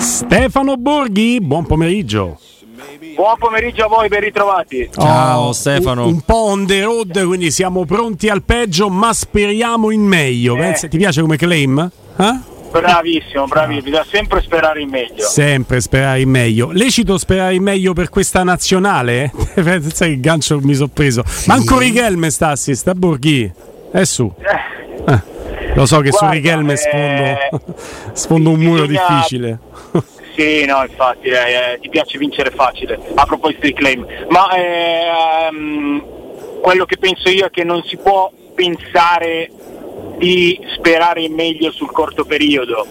Stefano Borghi, buon pomeriggio. Buon pomeriggio a voi, ben ritrovati. Ciao Oh, Stefano. Un, un po' on the road, quindi siamo pronti al peggio, ma speriamo in meglio. Eh. Pensa- ti piace come claim? Eh? Bravissimo, bravissimo, bisogna sempre sperare in meglio. Sempre sperare in meglio. Lecito sperare in meglio per questa nazionale? eh? Pensa che gancio mi sono preso. Manco Righelme sta assist, a Borghi. È su. Eh, Lo so che su Guarda, Righelme eh, sfondo, sfondo un muro difficile. Sì, no, infatti, eh, eh, ti piace vincere facile, a proposito di claim. Ma ehm, quello che penso io è che non si può pensare di sperare meglio sul corto periodo,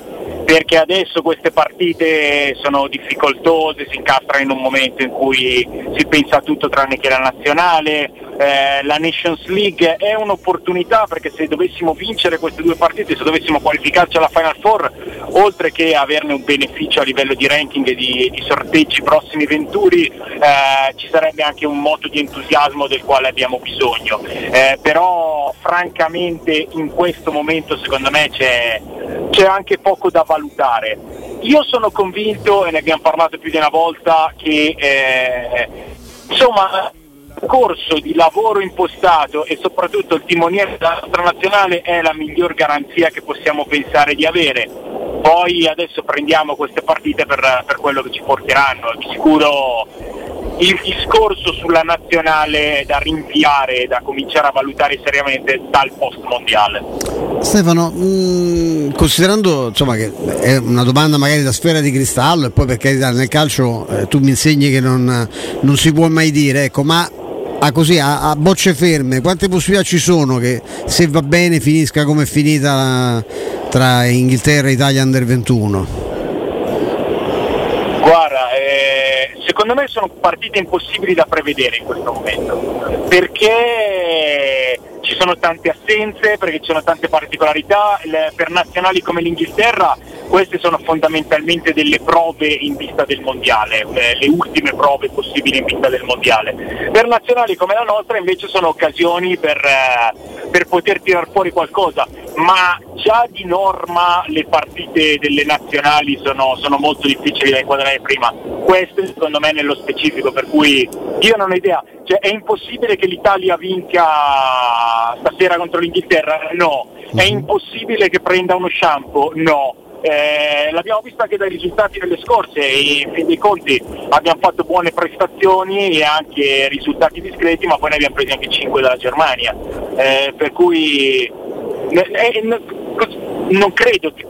perché adesso queste partite sono difficoltose, si incastrano in un momento in cui si pensa a tutto tranne che la nazionale, eh, la Nations League è un'opportunità perché se dovessimo vincere queste due partite, se dovessimo qualificarci alla Final Four, oltre che averne un beneficio a livello di ranking e di, di sorteggi prossimi venturi, eh, ci sarebbe anche un moto di entusiasmo del quale abbiamo bisogno. Eh, però francamente in questo momento secondo me c'è, c'è anche poco da valutare. Io sono convinto, e ne abbiamo parlato più di una volta, che eh, insomma il corso di lavoro impostato e soprattutto il timoniere della nostra nazionale è la miglior garanzia che possiamo pensare di avere. Poi adesso prendiamo queste partite per, per quello che ci porteranno. Di sicuro il discorso sulla nazionale da rinviare da cominciare a valutare seriamente dal post mondiale. Stefano, mh, considerando insomma, che è una domanda magari da sfera di cristallo e poi per carità nel calcio eh, tu mi insegni che non, non si può mai dire, ecco, ma a, così, a, a bocce ferme, quante possibilità ci sono che se va bene finisca come è finita tra Inghilterra e Italia Under 21? Guarda, eh, secondo me sono partite impossibili da prevedere in questo momento, perché ci sono tante assenze, perché ci sono tante particolarità, per nazionali come l'Inghilterra queste sono fondamentalmente delle prove in vista del mondiale, eh, le ultime prove possibili in vista del mondiale. Per nazionali come la nostra invece sono occasioni per, eh, per poter tirar fuori qualcosa, ma già di norma le partite delle nazionali sono, sono molto difficili da inquadrare prima. Questo secondo me nello specifico, per cui io non ho idea. Cioè, è impossibile che l'Italia vinca stasera contro l'Inghilterra? No. È impossibile che prenda uno shampoo? No. Eh, l'abbiamo visto anche dai risultati delle scorse in fin dei conti abbiamo fatto buone prestazioni e anche risultati discreti ma poi ne abbiamo presi anche 5 dalla Germania. Eh, per cui eh, non credo che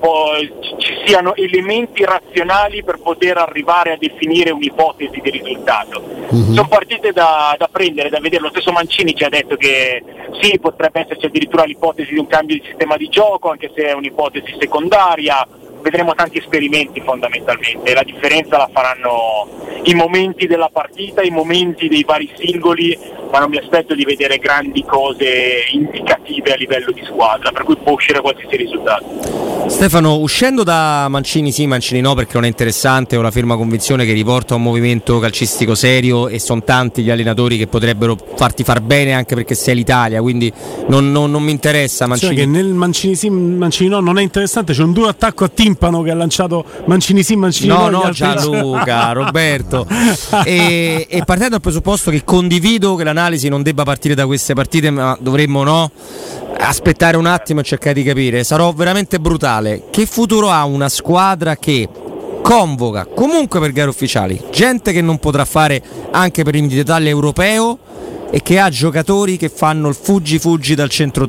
ci siano elementi razionali per poter arrivare a definire un'ipotesi di risultato. Sono partite da, da prendere, da vedere. Lo stesso Mancini ci ha detto che sì, potrebbe esserci addirittura l'ipotesi di un cambio di sistema di gioco, anche se è un'ipotesi secondaria. Vedremo tanti esperimenti fondamentalmente, la differenza la faranno i momenti della partita, i momenti dei vari singoli, ma non mi aspetto di vedere grandi cose indicative a livello di squadra, per cui può uscire qualsiasi risultato. Stefano, uscendo da Mancini sì, Mancini no, perché non è interessante, ho la ferma convinzione che riporta a un movimento calcistico serio e sono tanti gli allenatori che potrebbero farti far bene anche perché sei l'Italia, quindi non, non- non mi interessa Cioè Mancini. che nel Mancini sì, Mancini no non è interessante, c'è un duro attacco a timpano che ha lanciato Mancini sì, Mancini No, no. Gianluca, Roberto. E, e partendo dal presupposto che condivido che l'analisi non debba partire da queste partite, ma dovremmo no aspettare un attimo e cercare di capire. Sarò veramente brutale. Che futuro ha una squadra che convoca comunque per gare ufficiali gente che non potrà fare anche per limiti d'Italia europeo e che ha giocatori che fanno il fuggi-fuggi dal centro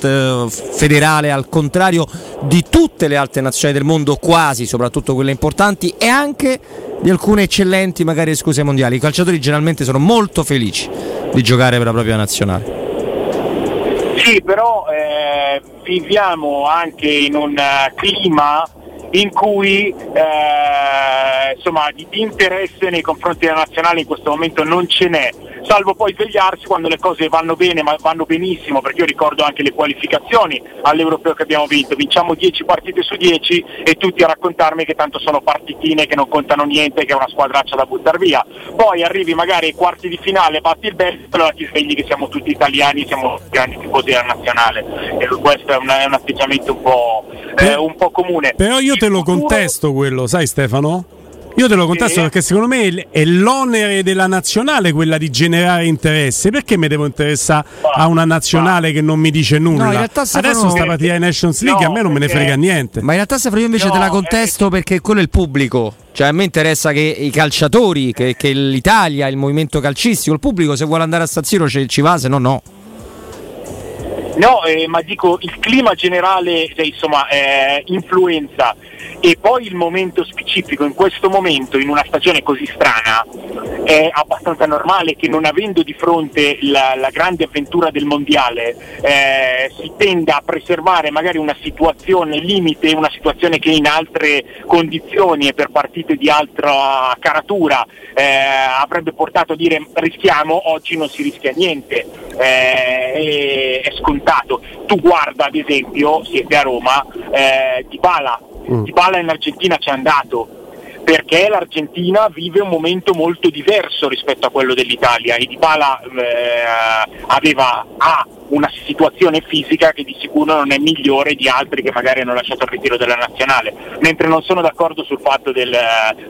federale al contrario di tutte le altre nazioni del mondo, quasi, soprattutto quelle importanti, e anche di alcune eccellenti, magari escluse mondiali. I calciatori generalmente sono molto felici di giocare per la propria nazionale. Sì, però eh, viviamo anche in un eh, clima in cui eh, insomma, di interesse nei confronti della nazionale in questo momento non ce n'è, salvo poi svegliarsi quando le cose vanno bene, ma vanno benissimo, perché io ricordo anche le qualificazioni all'europeo che abbiamo vinto, vinciamo 10 partite su 10 e tutti a raccontarmi che tanto sono partitine che non contano niente, che è una squadraccia da buttare via. Poi arrivi magari ai quarti di finale, batti il bello, allora ti svegli che siamo tutti italiani, siamo grandi tifosi della nazionale. E questo è un, è un atteggiamento un po', eh, un po' comune. Però io te lo contesto quello, sai Stefano? Io te lo contesto sì. perché secondo me è l'onere della nazionale quella di generare interesse. Perché mi devo interessare a una nazionale che non mi dice nulla? No, Adesso sta partita di Nations League no, a me non me ne frega niente. Ma in realtà Stefano io invece no, te la contesto eh, perché quello è il pubblico. Cioè a me interessa che i calciatori, che, che l'Italia, il movimento calcistico, il pubblico se vuole andare a San Siro ci, ci va, se no no. No, eh, ma dico il clima generale, cioè, insomma, eh, influenza. E poi il momento specifico, in questo momento, in una stagione così strana, è abbastanza normale che non avendo di fronte la, la grande avventura del mondiale eh, si tenda a preservare magari una situazione limite, una situazione che in altre condizioni e per partite di altra caratura eh, avrebbe portato a dire rischiamo, oggi non si rischia niente, eh, è, è scontato. Tu guarda ad esempio, siete a Roma, eh, Di Bala mm. Dybala in Argentina ci è andato perché l'Argentina vive un momento molto diverso rispetto a quello dell'Italia e Dybala eh, aveva ha una situazione fisica che di sicuro non è migliore di altri che magari hanno lasciato il ritiro della nazionale, mentre non sono d'accordo sul fatto del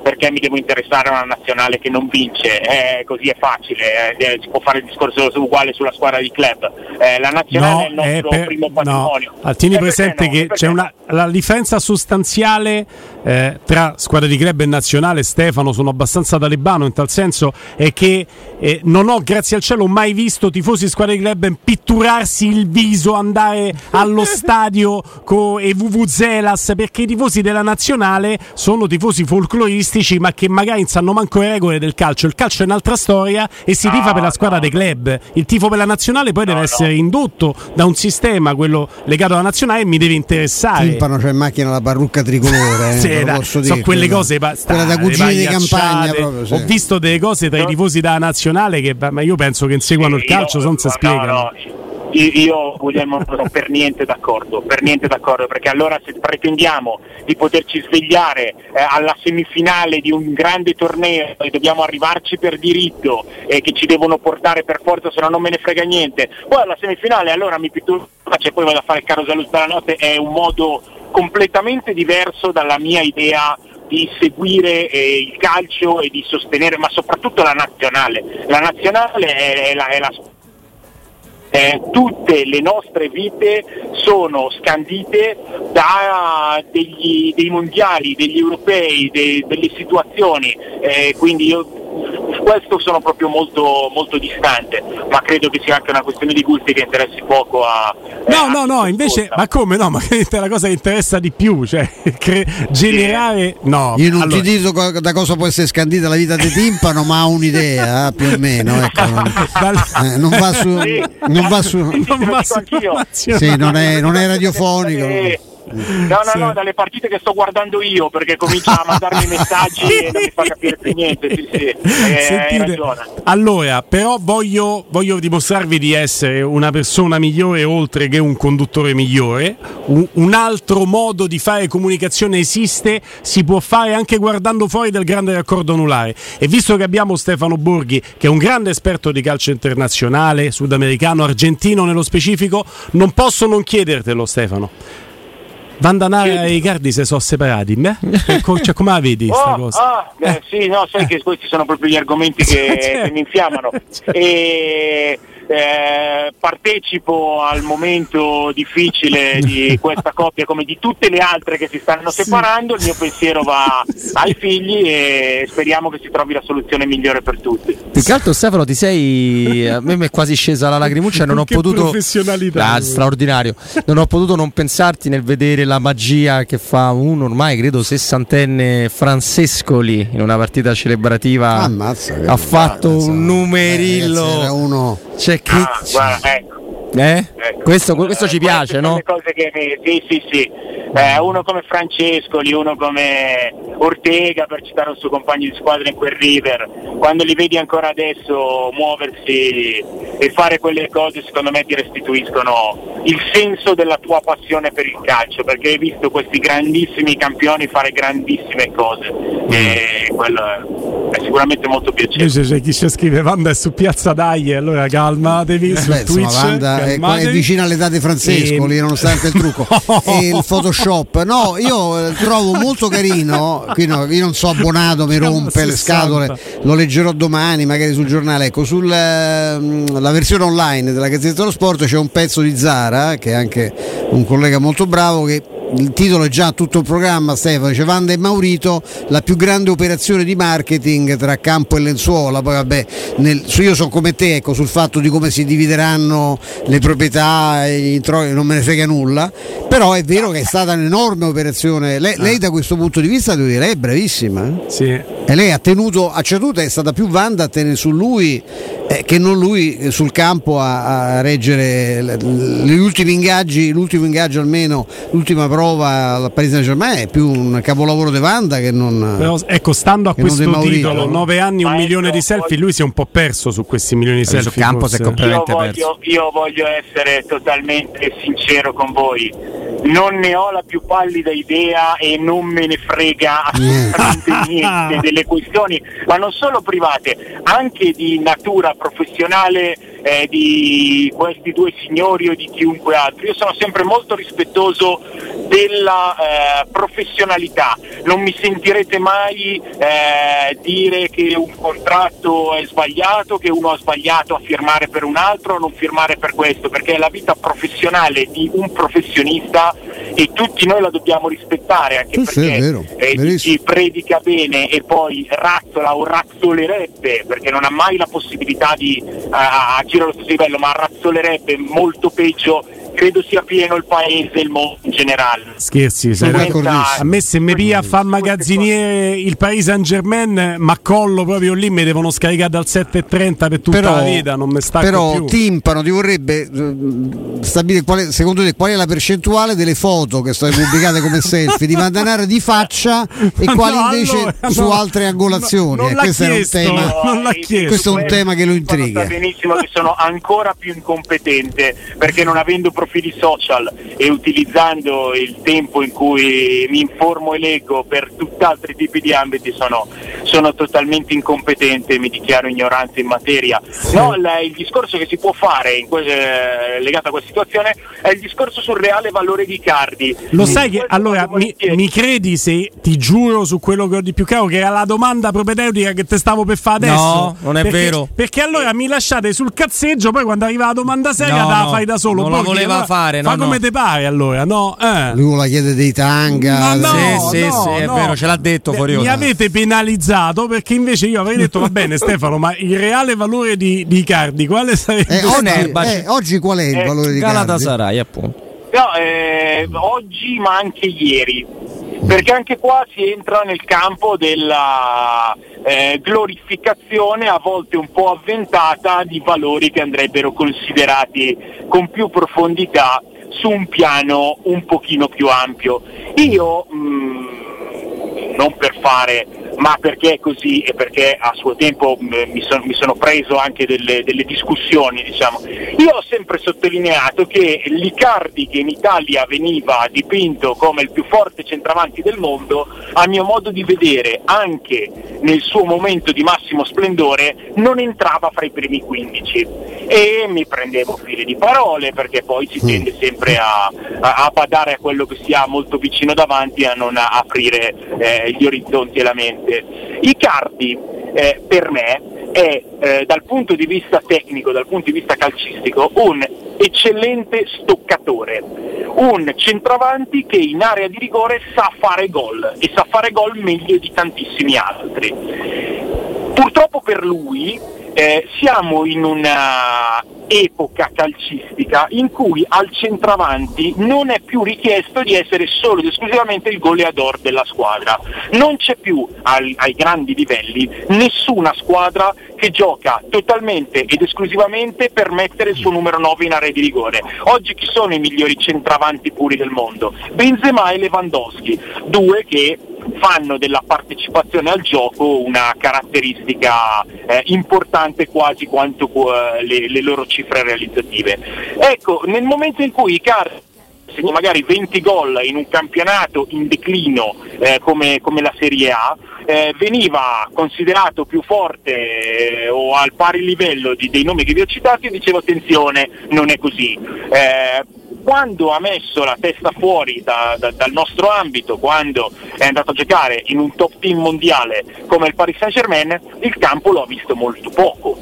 perché mi devo interessare a una nazionale che non vince, eh, così è facile, eh, si può fare il discorso uguale sulla squadra di club, eh, la nazionale no, è il nostro per, primo patrimonio. No. Tieni presente no, che c'è una, la differenza sostanziale eh, tra squadra di club e nazionale, Stefano, sono abbastanza talebano in tal senso, è che eh, non ho, grazie al cielo, mai visto tifosi di squadra di club pitturare curarsi il viso, andare allo stadio con i Vuvuzelas, perché i tifosi della nazionale sono tifosi folcloristici, ma che magari non sanno manco le regole del calcio. Il calcio è un'altra storia e si no, tifa per la squadra no. dei club. Il tifo per la nazionale poi no, deve essere indotto da un sistema, quello legato alla nazionale, e mi deve interessare. Timpano, c'è cioè in macchina la parrucca tricolore. Eh, sì, da, so dire, quelle quella, cose ba- quella da cugini di campagna. Proprio, sì. Ho visto delle cose tra i tifosi della nazionale che ma io penso che inseguano il calcio, non si spiegano. Io Guglielmo non sono per niente d'accordo, per niente d'accordo, perché allora se pretendiamo di poterci svegliare eh, alla semifinale di un grande torneo e dobbiamo arrivarci per diritto e che ci devono portare per forza, se no non me ne frega niente, poi alla semifinale allora mi pitturo e poi vado a fare il carosello della notte, è un modo completamente diverso dalla mia idea di seguire eh, il calcio e di sostenere, ma soprattutto la nazionale. La nazionale è, è la, è la eh, tutte le nostre vite sono scandite da degli, dei mondiali, degli europei, de, delle situazioni, eh, quindi io su questo sono proprio molto, molto distante, ma credo che sia anche una questione di gusti che interessi poco a... No, a no, no, invece, ma come no? Ma è la cosa che interessa di più, cioè cre- generare... No, Io non allora... ti dico da cosa può essere scandita la vita di timpano, ma ho un'idea, eh, più o meno. Ecco. Eh, non va su... Sì. Non va su... Non va su... Sì, non è, non è radiofonico. No, no, sì. no, dalle partite che sto guardando io perché comincia a mandarmi messaggi e non mi fa capire più niente. Sì, sì. Eh, allora, però voglio, voglio, dimostrarvi di essere una persona migliore oltre che un conduttore migliore. Un, un, altro modo di fare comunicazione esiste, si può fare anche guardando fuori dal grande raccordo anulare. E visto che abbiamo Stefano Borghi, che è un grande esperto di calcio internazionale, sudamericano, argentino nello specifico, non posso non chiedertelo, Stefano. Vandanara e Icardi si sono separati. Beh, cioè, come la vedi questa oh, cosa? Ah, eh, sì, no, sai che questi sono proprio gli argomenti che, certo. che mi infiammano. Certo. E eh, partecipo al momento difficile di questa coppia come di tutte le altre che si stanno separando, il mio pensiero va ai figli e speriamo che si trovi la soluzione migliore per tutti. Più che altro Stefano ti sei, a me mi è quasi scesa la lacrimuccia, non ho che potuto... Professionalità. Ah, straordinario, non ho potuto non pensarti nel vedere la magia che fa un ormai credo sessantenne Francescoli in una partita celebrativa. Ammazza, ha fatto un numerillo. Eh, uno cioè, che... Ah, guarda, ecco. Eh? Ecco. Questo, questo, ci piace, no? Cose che. Sì, sì, sì. Eh, uno come Francescoli, uno come Ortega, per citare un suo compagno di squadra in quel River, quando li vedi ancora adesso muoversi e fare quelle cose, secondo me ti restituiscono il senso della tua passione per il calcio, perché hai visto questi grandissimi campioni fare grandissime cose. Mm. E quello è, è sicuramente molto piacevole. Invece c'è chi ci scrive Vanda è su Piazza Dai, allora calmatevi su Beh, insomma, Twitch. Wanda è, calmatevi. è vicina all'età di Francesco, E- lì, nonostante il trucco e il Photoshop. No, io eh, trovo molto carino. Qui no, io non so abbonato, mi rompe le 60. scatole, lo leggerò domani, magari sul giornale. Ecco, sulla versione online della Gazzetta dello Sport c'è un pezzo di Zara, che è anche un collega molto bravo, che il titolo è già tutto il programma, Stefano, dice Vanda e Maurito, la più grande operazione di marketing tra campo e lenzuola, poi vabbè, nel- su- io sono come te, ecco, sul fatto di come si divideranno le proprietà, introiti, non me ne frega nulla, però è vero che è stata un'enorme operazione, lei, lei da questo punto di vista devo dire, lei è bravissima, eh? Sì. e lei ha tenuto a ceduta, è stata più Vanda a tenere su lui eh, che non lui eh, sul campo a, a reggere gli ultimi ingaggi, l'ultimo ingaggio almeno, l'ultima prova al Paris Saint Germain è più un capolavoro di Vanda che non... Però, ecco, stando a questo De Maurito, titolo, no? 9 anni, un milione ecco, di selfie, lui si è un po' perso su questi milioni di Sul selfie. campo si è completamente Io voglio, io voglio essere totalmente sincero con voi. Non ne ho la più pallida idea e non me ne frega assolutamente niente delle questioni, ma non solo private, anche di natura professionale eh, di questi due signori o di chiunque altro. Io sono sempre molto rispettoso della eh, professionalità, non mi sentirete mai eh, dire che un contratto è sbagliato, che uno ha sbagliato a firmare per un altro o non firmare per questo, perché la vita professionale di un professionista e tutti noi la dobbiamo rispettare, anche sì, perché è vero, eh, chi predica bene e poi razzola o razzolerebbe, perché non ha mai la possibilità di a- agire allo stesso livello, ma razzolerebbe molto peggio, credo sia pieno il paese e il mondo in generale. Scherzi, racco- d'accordissimo. a me se mi pia a fare magazziniere il Paris Saint Germain, ma collo proprio lì, mi devono scaricare dal 7.30 per tutta però, la vita, non mi stacco però più. Timpano ti vorrebbe eh, stabilire quale, secondo te qual è la percentuale delle foto che sono pubblicate come selfie di Mandanara di faccia e Ma quali no, invece allora, su no. altre angolazioni. No, non Eh, l'ha questo chiesto. è un tema. non l'ha chiesto. Questo è un tema che lo intriga. Sa benissimo che sono ancora più incompetente perché non avendo profili social e utilizzando il tempo in cui mi informo e leggo per tutt'altri tipi di ambiti sono, sono totalmente incompetente e mi dichiaro ignorante in materia. No, la- il discorso che si può fare in que- eh, legato a questa situazione è il discorso sul reale valore di Cardi. Lo sai che allora mi, mi credi se ti giuro su quello che ho di più caro che era la domanda propedeutica che te stavo per fare adesso? No, non è Perché- vero. Perché allora mi lasciate sul cazzeggio, poi quando arriva la domanda seria No, la no, fai da solo. non la Borghi, voleva allora fare, Fa no, come no. te pare allora, no? Eh. Lui la chiede dei tanga. No, Sì, sì, no, sì, è no. vero, ce l'ha detto fuori Mi avete penalizzato perché invece io avrei detto va bene Stefano, ma il reale valore di, di Cardi quale sarebbe? Eh, oggi, Fenerbahce. eh, oggi qual è il Eh, valore di Cardi? Galatasaray, appunto. No, eh, oggi ma anche ieri, perché anche qua si entra nel campo della eh, glorificazione a volte un po' avventata di valori che andrebbero considerati con più profondità su un piano un pochino più ampio. Io, mh, non per fare ma perché è così e perché a suo tempo mh, mi, son- mi sono preso anche delle, delle discussioni, diciamo. Io ho sempre sottolineato che l'Icardi che in Italia veniva dipinto come il più forte centravanti del mondo, a mio modo di vedere, anche nel suo momento di massimo splendore, non entrava fra i primi 15 e mi prendevo fili di parole perché poi si tende sempre a, a- badare a quello che si ha molto vicino davanti e a non aprire eh, gli orizzonti e la mente. Icardi eh, per me è eh, dal punto di vista tecnico, dal punto di vista calcistico, un eccellente stoccatore, un centravanti che in area di rigore sa fare gol e sa fare gol meglio di tantissimi altri. Purtroppo per lui eh, siamo in una epoca calcistica in cui al centravanti non è più richiesto di essere solo ed esclusivamente il goleador della squadra. Non c'è più al- ai grandi livelli nessuna squadra che gioca totalmente ed esclusivamente per mettere il suo numero 9 in area di rigore. Oggi chi sono i migliori centravanti puri del mondo? Benzema e Lewandowski, due che fanno della partecipazione al gioco una caratteristica eh, importante quasi quanto eh, le, le loro cifre realizzative. Ecco, nel momento in cui Icardi segni magari 20 gol in un campionato in declino eh, come, come, la Serie A, eh, veniva considerato più forte eh, o al pari livello di, dei nomi che vi ho citati e dicevo attenzione, non è così. Quando ha messo la testa fuori da, da, dal nostro ambito, quando è andato a giocare in un top team mondiale come il Paris Saint Germain, il campo l'ho visto molto poco.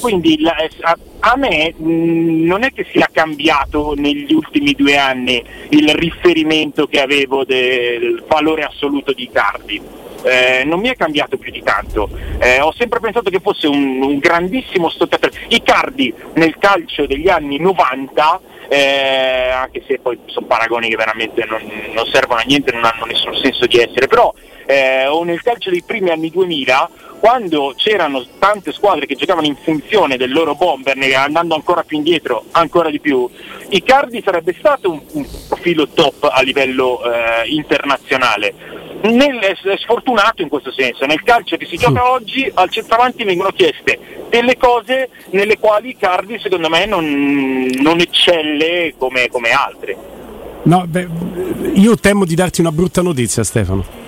quindi la, a, a, me mh, non è che sia cambiato negli ultimi due anni il riferimento che avevo del valore assoluto di Cardi eh, non mi è cambiato più di tanto. Eh, ho sempre pensato che fosse un, un grandissimo stottatore. Icardi nel calcio degli anni 90 eh, anche se poi sono paragoni che veramente non, non, servono a niente, non hanno nessun senso di essere, però eh, o nel calcio dei primi anni 2000 quando c'erano tante squadre che giocavano in funzione del loro bomber, andando ancora più indietro, ancora di più, Icardi sarebbe stato un, un profilo top a livello eh, internazionale nel, è sfortunato in questo senso. Nel calcio che si gioca oggi al centravanti vengono chieste delle cose nelle quali Cardi secondo me non, non eccelle come, come altre. No, beh, io temo di darti una brutta notizia Stefano.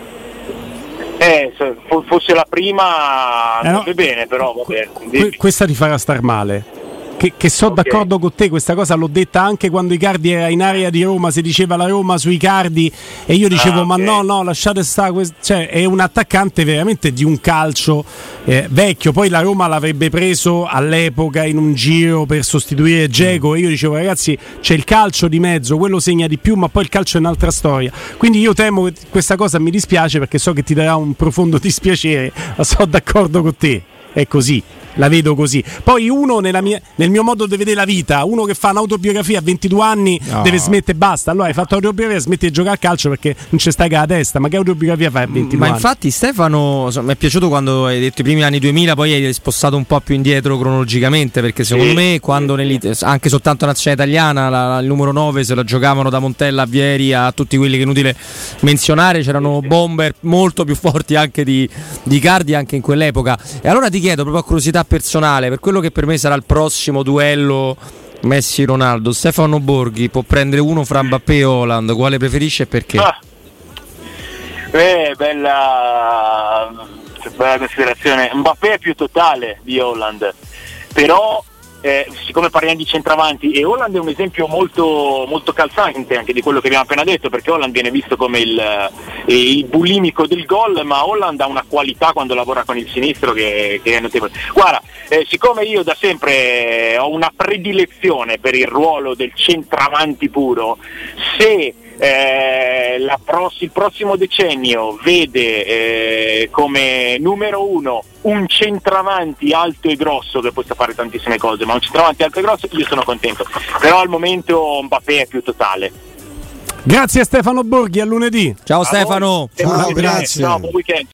Eh, se fosse la prima eh no, bene, però vabbè. Questa ti farà star male che, che so okay. d'accordo con te, questa cosa l'ho detta anche quando Icardi era in area di Roma, si diceva la Roma sui Icardi e io dicevo ah, okay. ma no, no, lasciate stare, cioè è un attaccante veramente di un calcio eh, vecchio, poi la Roma l'avrebbe preso all'epoca in un giro per sostituire Geco e io dicevo ragazzi c'è il calcio di mezzo, quello segna di più ma poi il calcio è un'altra storia, quindi io temo che questa cosa mi dispiace perché so che ti darà un profondo dispiacere, ma sono d'accordo con te, è così la vedo così. Poi uno mia, nel mio modo di vedere la vita, uno che fa un'autobiografia a 22 anni no. deve smettere e basta. Allora hai fatto autobiografia, smetti di giocare a calcio perché non ci stai con la testa. Ma che autobiografia fai a 22 Ma anni? Ma infatti Stefano, mi è piaciuto quando hai detto i primi anni 2000, poi hai spostato un po' più indietro cronologicamente perché secondo sì. me quando anche soltanto nazionale italiana la, il numero 9 se la giocavano da Montella a Vieri a tutti quelli che è inutile menzionare, c'erano bomber molto più forti anche di, di Cardi anche in quell'epoca. E allora ti chiedo proprio a curiosità personale, per quello che per me sarà il prossimo duello Messi-Ronaldo, Stefano Borghi può prendere uno fra Mbappé e Holland, quale preferisce e perché? Ah. Eh, bella, bella considerazione. Mbappé è più totale di Holland, però eh, siccome parliamo di centravanti e Holland è un esempio molto, molto, calzante anche di quello che abbiamo appena detto perché Holland viene visto come il, eh, il bulimico del gol ma Holland ha una qualità quando lavora con il sinistro che, che è notevole. Guarda eh, siccome io da sempre ho una predilezione per il ruolo del centravanti puro se eh, pross- il prossimo decennio vede eh, come numero uno un centravanti alto e grosso che possa fare tantissime cose, ma un centravanti alto e grosso io sono contento. Però al momento Mbappé è più totale. Grazie a Stefano Borghi, a lunedì. Ciao a Stefano. Ciao, grazie. Ciao, buon weekend.